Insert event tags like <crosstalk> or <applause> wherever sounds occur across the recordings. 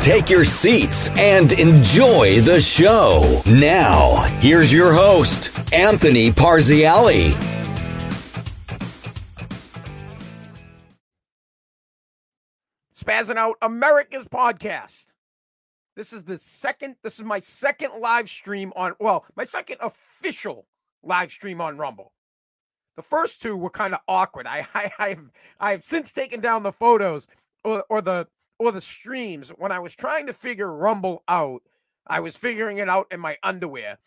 Take your seats and enjoy the show. Now, here's your host, Anthony Parziale. spazzing out America's podcast. This is the second, this is my second live stream on, well, my second official live stream on Rumble. The first two were kind of awkward. I, <laughs> I, I've, I've since taken down the photos or, or the, or the streams. When I was trying to figure Rumble out, I was figuring it out in my underwear.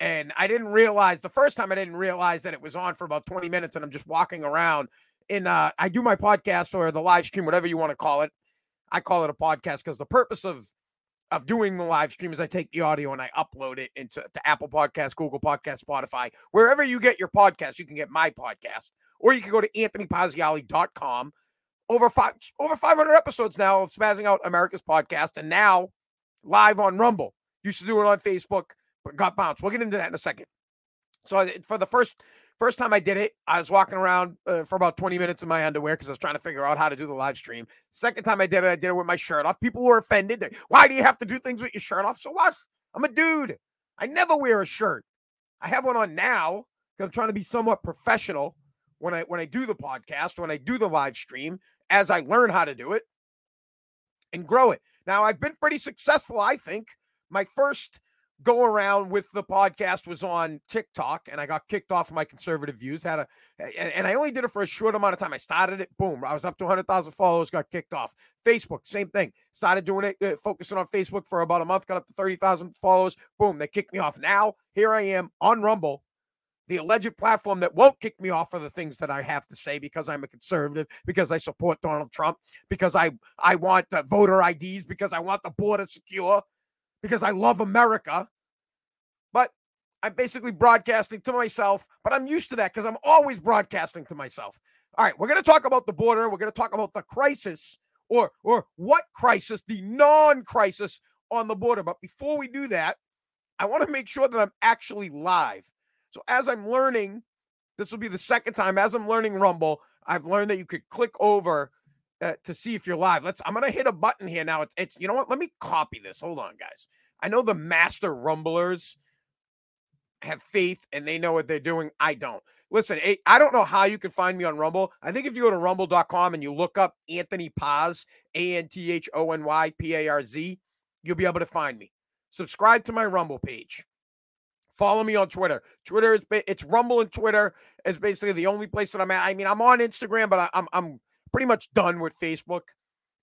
And I didn't realize the first time I didn't realize that it was on for about 20 minutes and I'm just walking around in uh I do my podcast or the live stream, whatever you want to call it. I call it a podcast because the purpose of of doing the live stream is I take the audio and I upload it into to Apple Podcast, Google Podcast, Spotify, wherever you get your podcast, you can get my podcast, or you can go to anthonyparziale.com. Over five over 500 episodes now of Spazzing Out America's podcast, and now live on Rumble. Used to do it on Facebook, but got bounced. We'll get into that in a second. So for the first First time I did it, I was walking around uh, for about 20 minutes in my underwear because I was trying to figure out how to do the live stream. Second time I did it, I did it with my shirt off. People were offended. They're, Why do you have to do things with your shirt off? So what? I'm a dude. I never wear a shirt. I have one on now because I'm trying to be somewhat professional when I when I do the podcast, when I do the live stream, as I learn how to do it and grow it. Now I've been pretty successful, I think. My first go around with the podcast was on TikTok and I got kicked off of my conservative views. Had a and I only did it for a short amount of time. I started it, boom, I was up to 100,000 followers, got kicked off. Facebook, same thing. Started doing it, uh, focusing on Facebook for about a month, got up to 30,000 followers, boom, they kicked me off. Now here I am on Rumble. The alleged platform that won't kick me off for the things that I have to say because I'm a conservative, because I support Donald Trump, because I I want uh, voter IDs, because I want the border secure, because I love America. But I'm basically broadcasting to myself, but I'm used to that because I'm always broadcasting to myself. All right, we're going to talk about the border. We're going to talk about the crisis or or what crisis, the non-crisis on the border. But before we do that, I want to make sure that I'm actually live. So as I'm learning, this will be the second time as I'm learning Rumble, I've learned that you could click over uh, to see if you're live. Let's. I'm gonna hit a button here now. It's, it's. You know what? Let me copy this. Hold on, guys. I know the master rumblers have faith and they know what they're doing. I don't. Listen, I don't know how you can find me on Rumble. I think if you go to rumble.com and you look up Anthony Paz, A N T H O N Y P A R Z, you'll be able to find me. Subscribe to my Rumble page. Follow me on Twitter. Twitter is it's Rumble and Twitter is basically the only place that I'm at. I mean, I'm on Instagram, but I, I'm I'm pretty much done with Facebook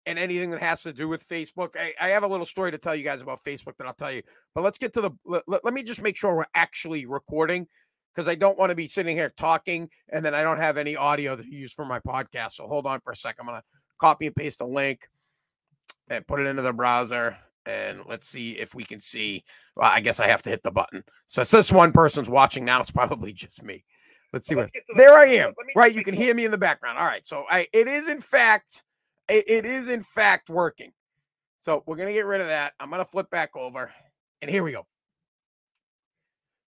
and anything that has to do with Facebook. I, I, have a little story to tell you guys about Facebook that I'll tell you. But let's get to the. Let, let me just make sure we're actually recording because I don't want to be sitting here talking and then I don't have any audio to use for my podcast. So hold on for a second. I'm to copy and paste a link and put it into the browser. And let's see if we can see. Well, I guess I have to hit the button. So it says one person's watching now. It's probably <laughs> just me. Let's see well, what. Let's there I am. Right, you can hear me in the background. All right, so I it is in fact it, it is in fact working. So we're gonna get rid of that. I'm gonna flip back over, and here we go.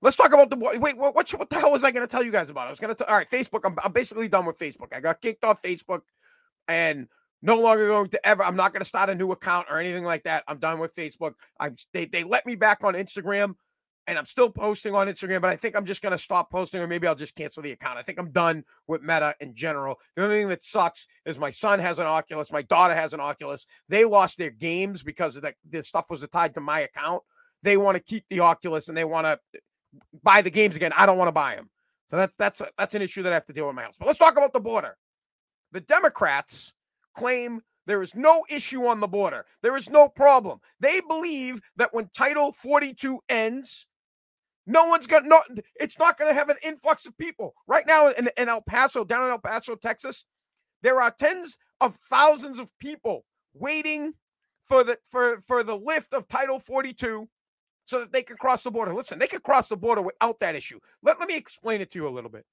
Let's talk about the wait. What what, what the hell was I gonna tell you guys about? I was gonna tell. All right, Facebook. I'm I'm basically done with Facebook. I got kicked off Facebook, and no longer going to ever. I'm not going to start a new account or anything like that. I'm done with Facebook. I'm they they let me back on Instagram and I'm still posting on Instagram, but I think I'm just going to stop posting, or maybe I'll just cancel the account. I think I'm done with Meta in general. The only thing that sucks is my son has an Oculus, my daughter has an Oculus. They lost their games because of that. This stuff was tied to my account. They want to keep the Oculus and they want to uh, buy the games again. I don't want to buy them, so that's that's a, that's an issue that I have to deal with my house. But let's talk about the border. The Democrats claim there is no issue on the border. There is no problem. They believe that when Title 42 ends, no one's gonna no, it's not gonna have an influx of people. Right now in, in El Paso, down in El Paso, Texas, there are tens of thousands of people waiting for the for for the lift of Title 42 so that they can cross the border. Listen, they could cross the border without that issue. Let, let me explain it to you a little bit.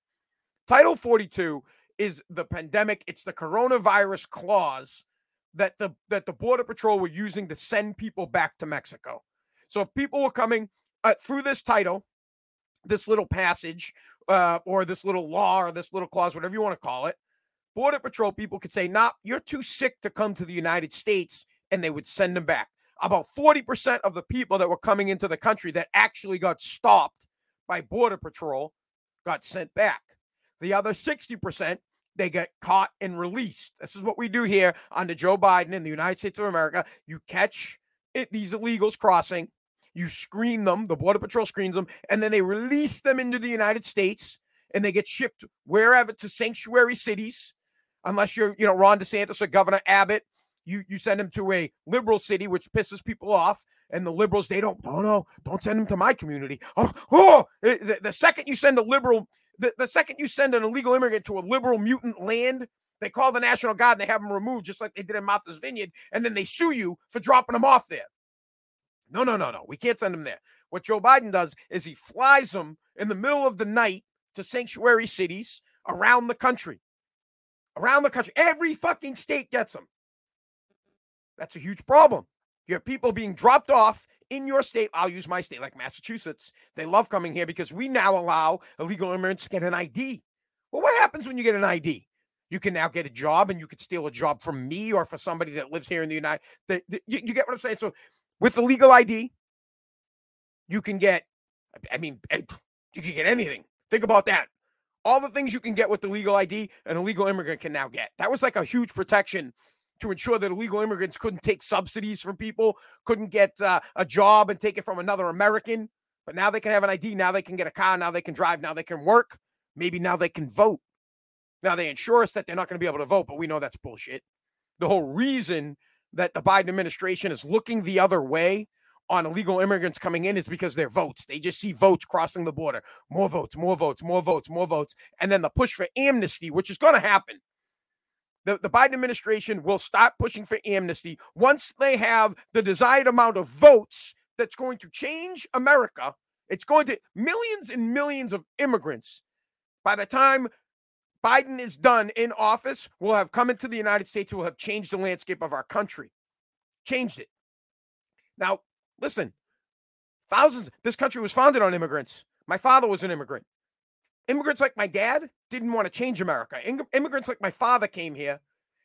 Title 42 is the pandemic, it's the coronavirus clause that the that the border patrol were using to send people back to Mexico. So if people were coming uh, through this title, this little passage, uh, or this little law, or this little clause, whatever you want to call it, border patrol people could say, "Nah, you're too sick to come to the United States," and they would send them back. About 40% of the people that were coming into the country that actually got stopped by border patrol got sent back. The other 60% they get caught and released. This is what we do here under Joe Biden in the United States of America. You catch it, these illegals crossing, you screen them, the Border Patrol screens them, and then they release them into the United States and they get shipped wherever to sanctuary cities. Unless you're, you know, Ron DeSantis or Governor Abbott, you you send them to a liberal city, which pisses people off. And the liberals, they don't, oh no, don't send them to my community. Oh, oh eh, the, the second you send a liberal the, the second you send an illegal immigrant to a liberal mutant land, they call the National Guard and they have them removed, just like they did in Martha's Vineyard, and then they sue you for dropping them off there. No, no, no, no. We can't send them there. What Joe Biden does is he flies them in the middle of the night to sanctuary cities around the country. Around the country. Every fucking state gets them. That's a huge problem. You have people being dropped off in your state. I'll use my state, like Massachusetts. They love coming here because we now allow illegal immigrants to get an ID. Well, what happens when you get an ID? You can now get a job and you could steal a job from me or for somebody that lives here in the United. You, you get what I'm saying? So with the legal ID, you can get, I mean, eh, you can get anything. Think about that. All the things you can get with the legal ID, an illegal immigrant can now get. That was like a huge protection to ensure that illegal immigrants couldn't take subsidies from people, couldn't get uh, a job and take it from another American. But now they can have an ID. Now they can get a car. Now they can drive. Now they can work. Maybe now they can vote. Now they ensure us that they're not going to be able to vote, but we know that's bullshit. The whole reason that the Biden administration is looking the other way on illegal immigrants coming in is because their votes. They just see votes crossing the border. More votes, more votes, more votes, more votes. And then the push for amnesty, which is going to happen the, the Biden administration will stop pushing for amnesty once they have the desired amount of votes that's going to change America. It's going to millions and millions of immigrants. By the time Biden is done in office, will have come into the United States, will have changed the landscape of our country, changed it. Now, listen, thousands, this country was founded on immigrants. My father was an immigrant. Immigrants like my dad didn't want to change America. Immigrants like my father came here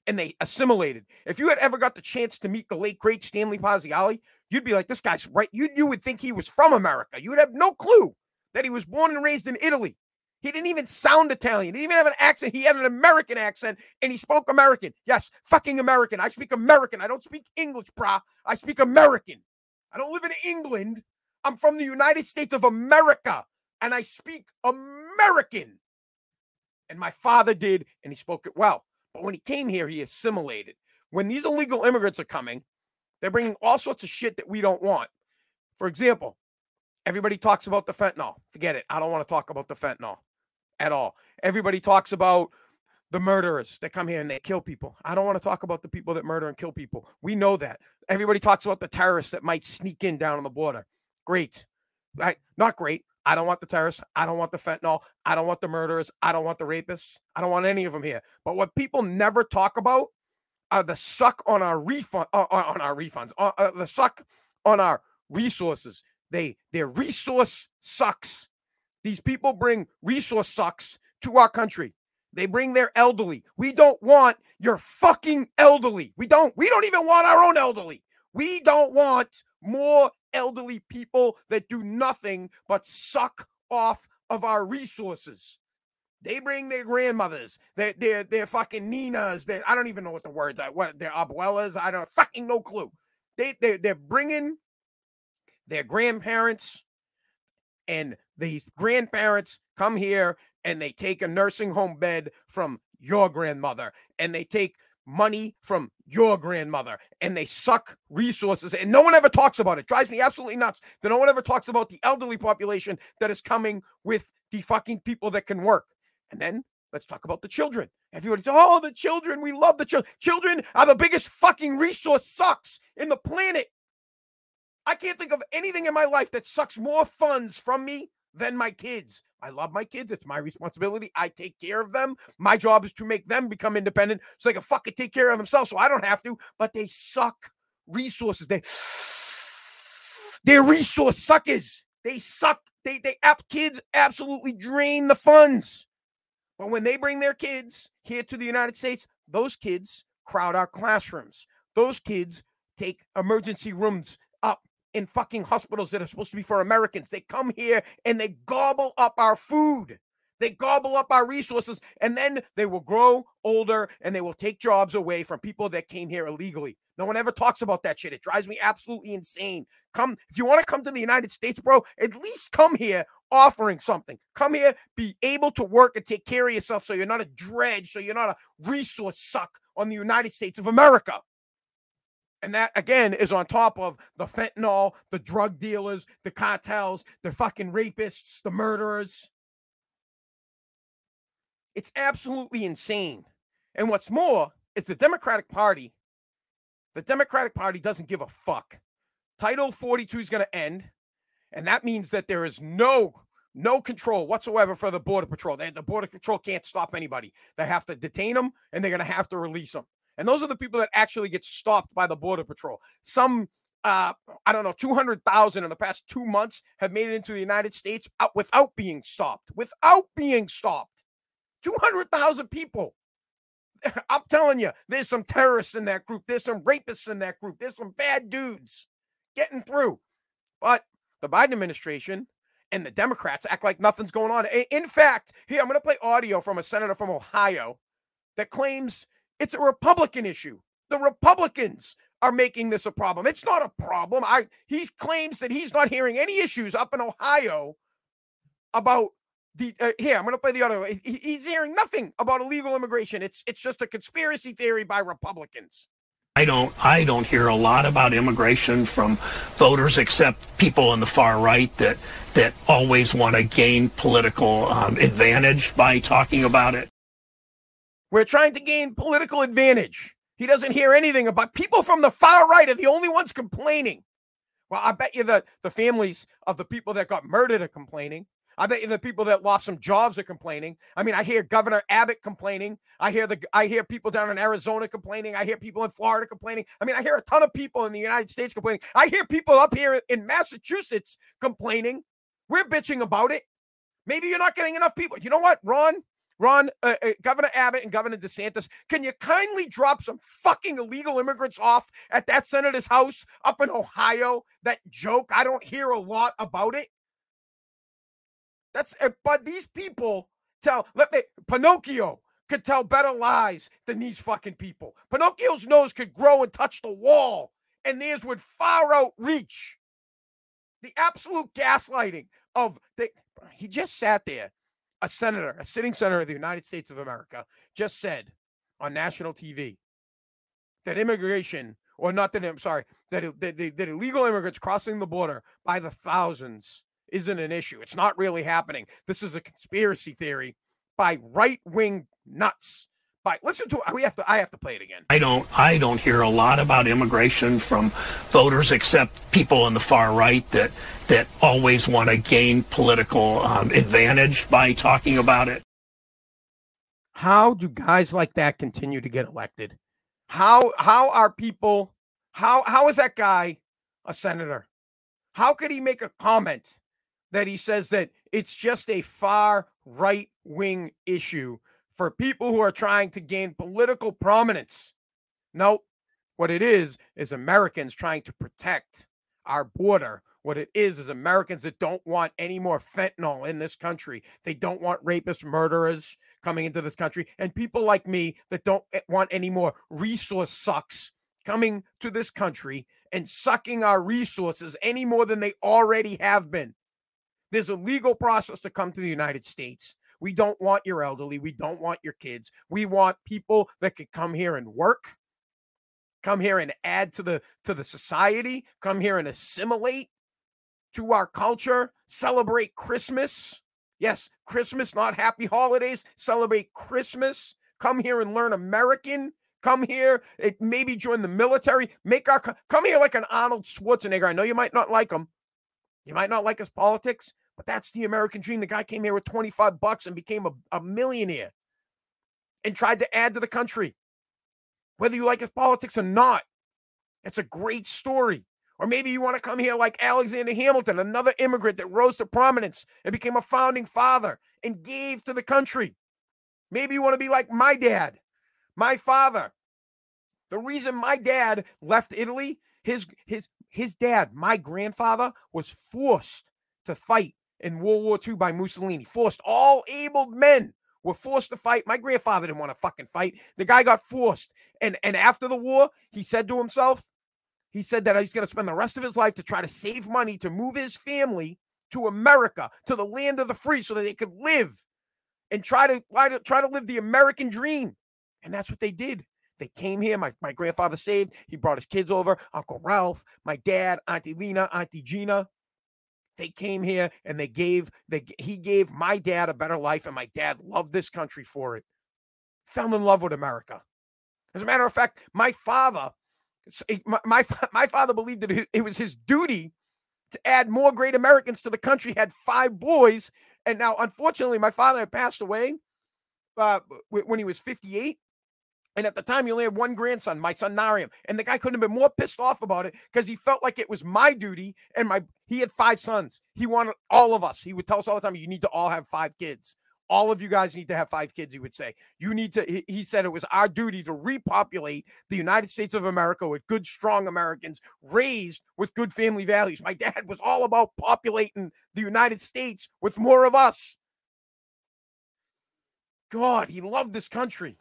and they assimilated. If you had ever got the chance to meet the late great Stanley Parziale, you'd be like, this guy's right. You you would think he was from America. You would have no clue that he was born and raised in Italy. He didn't even sound Italian. He didn't even have an accent. He had an American accent and he spoke American. Yes, fucking American. I speak American. I don't speak English, brah. I speak American. I don't live in England. I'm from the United States of America and I speak American. And my father did, and he spoke it well. But when he came here, he assimilated. When these illegal immigrants are coming, they're bringing all sorts of shit that we don't want. For example, everybody talks about the fentanyl. Forget it. I don't want to talk about the fentanyl at all. Everybody talks about the murderers that come here and they kill people. I don't want to talk about the people that murder and kill people. We know that. Everybody talks about the terrorists that might sneak in down on the border. Great. Right? Not great. I don't want the terrorists. I don't want the fentanyl. I don't want the murderers. I don't want the rapists. I don't want any of them here. But what people never talk about are the suck on our refund uh, uh on our refunds, uh, uh, the suck on our resources. They their resource sucks. These people bring resource sucks to our country. They bring their elderly. We don't want your fucking elderly. We don't. We don't even want our own elderly. We don't want more elderly people that do nothing but suck off of our resources. They bring their grandmothers, their their their fucking ninas, that I don't even know what the words are, what their abuelas, I don't fucking no clue. They they they're bringing their grandparents, and these grandparents come here and they take a nursing home bed from your grandmother, and they take money from your grandmother and they suck resources and no one ever talks about it. Drives me absolutely nuts that no one ever talks about the elderly population that is coming with the fucking people that can work. And then let's talk about the children. Everybody says, oh, the children, we love the children. Children are the biggest fucking resource sucks in the planet. I can't think of anything in my life that sucks more funds from me than my kids. I love my kids. It's my responsibility. I take care of them. My job is to make them become independent so they can fucking take care of themselves so I don't have to. But they suck resources. They <sighs> they're resource suckers. They suck. They they app kids absolutely drain the funds. But when they bring their kids here to the United States, those kids crowd our classrooms. Those kids take emergency rooms in fucking hospitals that are supposed to be for Americans. They come here and they gobble up our food. They gobble up our resources and then they will grow older and they will take jobs away from people that came here illegally. No one ever talks about that shit. It drives me absolutely insane. Come, if you want to come to the United States, bro, at least come here offering something. Come here, be able to work and take care of yourself so you're not a dredge, so you're not a resource suck on the United States of America. And that again is on top of the fentanyl, the drug dealers, the cartels, the fucking rapists, the murderers. It's absolutely insane. And what's more is the Democratic Party, the Democratic Party doesn't give a fuck. Title 42 is going to end. And that means that there is no no control whatsoever for the border patrol. They, the border patrol can't stop anybody. They have to detain them and they're going to have to release them. And those are the people that actually get stopped by the border patrol. Some uh, I don't know, 200,000 in the past two months have made it into the United States without being stopped. Without being stopped. 200,000 people. <laughs> I'm telling you, there's some terrorists in that group. There's some rapists in that group. There's some bad dudes getting through. But the Biden administration and the Democrats act like nothing's going on. In fact, here, I'm going to play audio from a senator from Ohio that claims it's a Republican issue. The Republicans are making this a problem. It's not a problem. I he claims that he's not hearing any issues up in Ohio about the uh, here. I'm going to play the audio. He, he's hearing nothing about illegal immigration. It's it's just a conspiracy theory by Republicans. I don't I don't hear a lot about immigration from voters except people on the far right that that always want to gain political um, advantage by talking about it. We're trying to gain political advantage. He doesn't hear anything about people from the far right are the only ones complaining. Well, I bet you that the families of the people that got murdered are complaining. I bet you the people that lost some jobs are complaining. I mean, I hear Governor Abbott complaining. I hear the I hear people down in Arizona complaining. I hear people in Florida complaining. I mean, I hear a ton of people in the United States complaining. I hear people up here in Massachusetts complaining. We're bitching about it. Maybe you're not getting enough people. You know what, Ron? Ron, uh, uh, Governor Abbott and Governor DeSantis, can you kindly drop some fucking illegal immigrants off at that senator's house up in Ohio? That joke, I don't hear a lot about it. That's eh, but these people tell let me Pinocchio could tell better lies than these fucking people. Pinocchio's nose could grow and touch the wall, and theirs would far outreach. The absolute gaslighting of the he just sat there, a senator, a sitting senator of the United States of America, just said on national TV that immigration, or not that I'm sorry, that, that, that illegal immigrants crossing the border by the thousands isn't an issue. It's not really happening. This is a conspiracy theory by right wing nuts. Listen to we have to I have to play it again. I don't I don't hear a lot about immigration from voters except people on the far right that that always want to gain political um, advantage by talking about it. How do guys like that continue to get elected? How how are people how how is that guy a senator? How could he make a comment that he says that it's just a far right wing issue for people who are trying to gain political prominence. No, what it is is Americans trying to protect our border. What it is is Americans that don't want any more fentanyl in this country. They don't want rapists, murderers coming into this country, and people like me that don't eh, want any more resource sucks coming to this country and sucking our resources any more than they already have been. There's a legal process to come to the United States. We don't want your elderly. We don't want your kids. We want people that could come here and work, come here and add to the to the society, come here and assimilate to our culture, celebrate Christmas. Yes, Christmas, not happy holidays. Celebrate Christmas. Come here and learn American. come here, it, maybe join the military, make our come here like an Arnold Schwarzenegger. I know you might not like him, you might not like his politics, but that's the American dream. The guy came here with 25 bucks and became a, a millionaire and tried to add to the country. Whether you like his politics or not, it's a great story. Or maybe you want to come here like Alexander Hamilton, another immigrant that rose to prominence and became a founding father and gave to the country. Maybe you want to be like my dad, my father. The reason my dad left Italy, his his his dad, my grandfather, was forced to fight in World War II by Mussolini. Forced. All able men were forced to fight. My grandfather didn't want to fucking fight. The guy got forced. And and after the war, he said to himself, he said that he's going to spend the rest of his life to try to save money to move his family to America, to the land of the free, so that they could live and try to try to try to live the American dream. And that's what they did. They came here. My, my grandfather saved. He brought his kids over. Uncle Ralph, my dad, Auntie Lena, Auntie Gina. They came here and they gave they he gave my dad a better life, and my dad loved this country for it. Fell in love with America. As a matter of fact, my father, my my, my father believed that it was his duty to add more great Americans to the country. He had five boys, and now unfortunately, my father had passed away uh, when he was 58. And at the time, he only had one grandson, my son Nariam. And the guy couldn't have been more pissed off about it because he felt like it was my duty. And my he had five sons. He wanted all of us. He would tell us all the time, you need to all have five kids. All of you guys need to have five kids, he would say. You need to, he said it was our duty to repopulate the United States of America with good, strong Americans raised with good family values. My dad was all about populating the United States with more of us. God, he loved this country.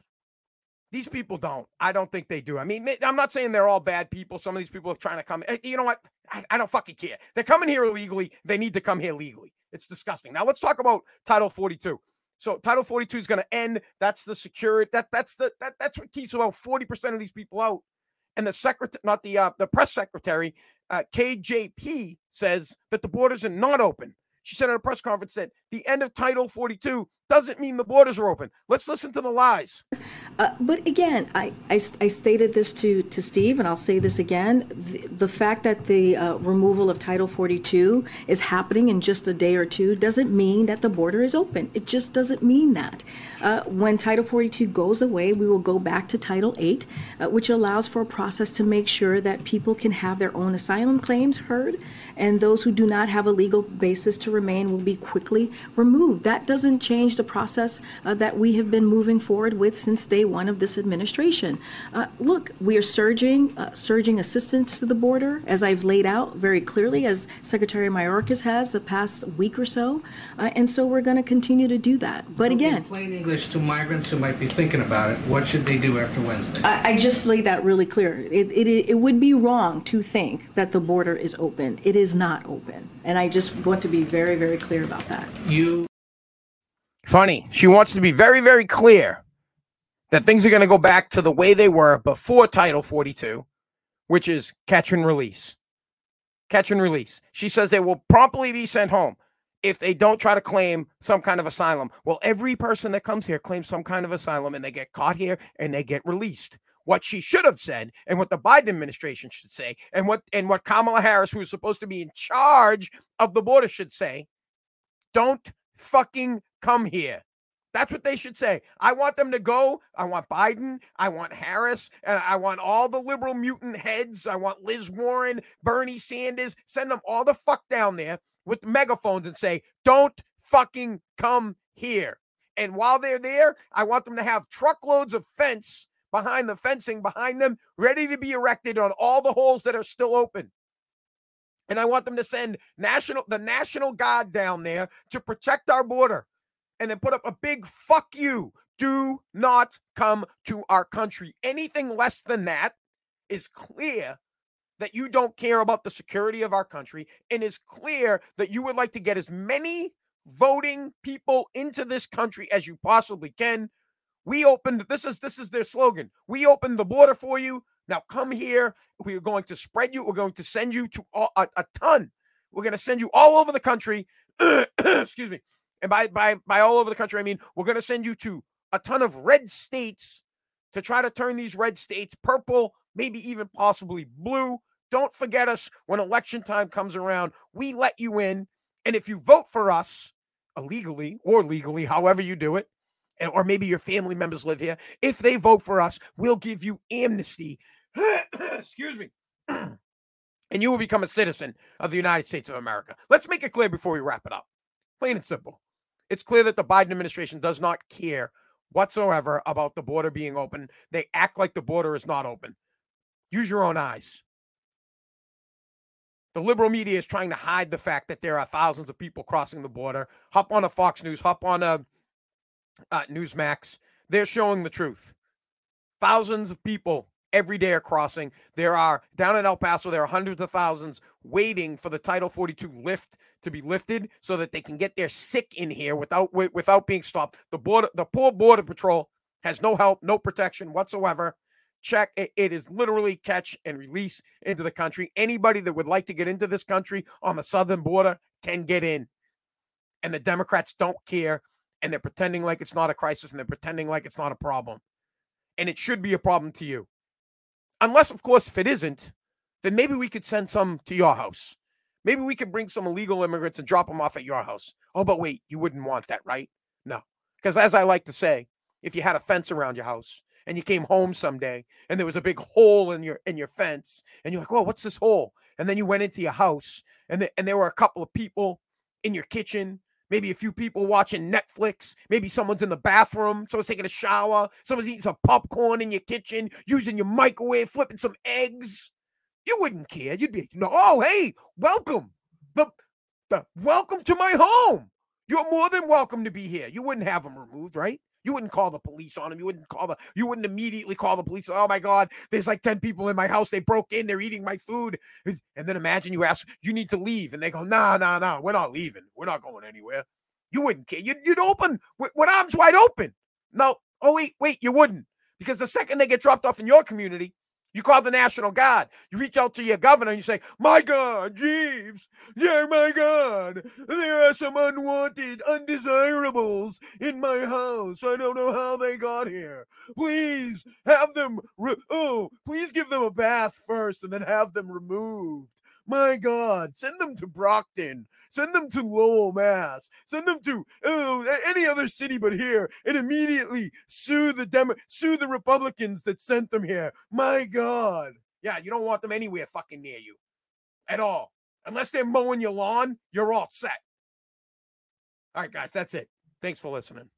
These people don't. I don't think they do. I mean, I'm not saying they're all bad people. Some of these people are trying to come. Eh, you know what? I, I don't fucking care. They're coming here illegally. They need to come here legally. It's disgusting. Now let's talk about Title 42. So Title 42 is going to end. That's the security. That that's the that that's what keeps about 40% of these people out. And the secretary, not the uh, the press secretary, uh, KJP says that the borders are not open. She said at a press conference that the end of Title 42 doesn't mean the borders are open. Let's listen to the lies. Uh, but again, I, I, I, stated this to, to Steve, and I'll say this again. The, the fact that the uh, removal of Title 42 is happening in just a day or two doesn't mean that the border is open. It just doesn't mean that. Uh, when Title 42 goes away, we will go back to Title 8, uh, which allows for a process to make sure that people can have their own asylum claims heard, and those who do not have a legal basis to remain will be quickly removed. That doesn't change the process uh, that we have been moving forward with since day one of this administration. Uh, look, we are surging, uh, surging assistance to the border, as I've laid out very clearly, as Secretary Mayorkas has the past week or so, uh, and so we're going to continue to do that. But again, plain English to migrants who might be thinking about it, what should they do after Wednesday? I, I just laid that really clear. It, it, it would be wrong to think that the border is open. It is not open, and I just want to be very, very clear about that. You Funny. She wants to be very, very clear that things are going to go back to the way they were before Title 42, which is catch and release. Catch and release. She says they will promptly be sent home if they don't try to claim some kind of asylum. Well, every person that comes here claims some kind of asylum and they get caught here and they get released. What she should have said and what the Biden administration should say and what and what Kamala Harris who is supposed to be in charge of the border should say, don't fucking come here. That's what they should say. I want them to go. I want Biden. I want Harris. And I want all the liberal mutant heads. I want Liz Warren, Bernie Sanders. Send them all the fuck down there with megaphones and say, don't fucking come here. And while they're there, I want them to have truckloads of fence behind the fencing behind them, ready to be erected on all the holes that are still open. And I want them to send national the National Guard down there to protect our border and then put up a big fuck you. Do not come to our country. Anything less than that is clear that you don't care about the security of our country and is clear that you would like to get as many voting people into this country as you possibly can. We opened this is this is their slogan. We opened the border for you. Now come here. We are going to spread you. We're going to send you to a, a, a ton. We're going to send you all over the country. <clears throat> Excuse me. And by by by all over the country, I mean we're going to send you to a ton of red states to try to turn these red states purple, maybe even possibly blue. Don't forget us when election time comes around. We let you in. And if you vote for us illegally or legally, however you do it, or maybe your family members live here, if they vote for us, we'll give you amnesty. <coughs> Excuse me. <coughs> and you will become a citizen of the United States of America. Let's make it clear before we wrap it up. Plain and simple. It's clear that the Biden administration does not care whatsoever about the border being open. They act like the border is not open. Use your own eyes. The liberal media is trying to hide the fact that there are thousands of people crossing the border. Hop on a Fox News, hop on a uh, Newsmax. They're showing the truth. Thousands of people every day are crossing. There are down in El Paso, there are hundreds of thousands waiting for the Title 42 lift to be lifted so that they can get their sick in here without without being stopped. The border, the poor border patrol has no help, no protection whatsoever. Check it, it is literally catch and release into the country. Anybody that would like to get into this country on the southern border can get in. And the Democrats don't care and they're pretending like it's not a crisis and they're pretending like it's not a problem. And it should be a problem to you. Unless, of course, if it isn't, then maybe we could send some to your house. Maybe we could bring some illegal immigrants and drop them off at your house. Oh, but wait, you wouldn't want that, right? No. Because as I like to say, if you had a fence around your house and you came home someday and there was a big hole in your in your fence and you're like, "Well, what's this hole?" And then you went into your house and the, and there were a couple of people in your kitchen maybe a few people watching Netflix, maybe someone's in the bathroom, someone's taking a shower, someone's eating some popcorn in your kitchen, using your microwave, flipping some eggs. You wouldn't care. You'd be, no, oh, hey, welcome. The, the welcome to my home. You're more than welcome to be here. You wouldn't have them removed, right? You wouldn't call the police on them. You wouldn't call the you wouldn't immediately call the police. Oh my God, there's like 10 people in my house. They broke in, they're eating my food. And then imagine you ask, you need to leave. And they go, nah, nah, nah, we're not leaving. We're not going anywhere. You wouldn't care. You'd, you'd open with, with arms wide open. No, oh wait, wait, you wouldn't. Because the second they get dropped off in your community, you call the National Guard. You reach out to your governor and you say, My God, Jeeves, yeah, my God, there are some unwanted undesirables in my house. I don't know how they got here. Please have them, re- oh, please give them a bath first and then have them removed. My God, send them to Brockton. Send them to Lowell, Mass. Send them to oh, any other city but here, and immediately sue the Demo- sue the Republicans that sent them here. My God, yeah, you don't want them anywhere fucking near you, at all. Unless they're mowing your lawn, you're all set. All right, guys, that's it. Thanks for listening.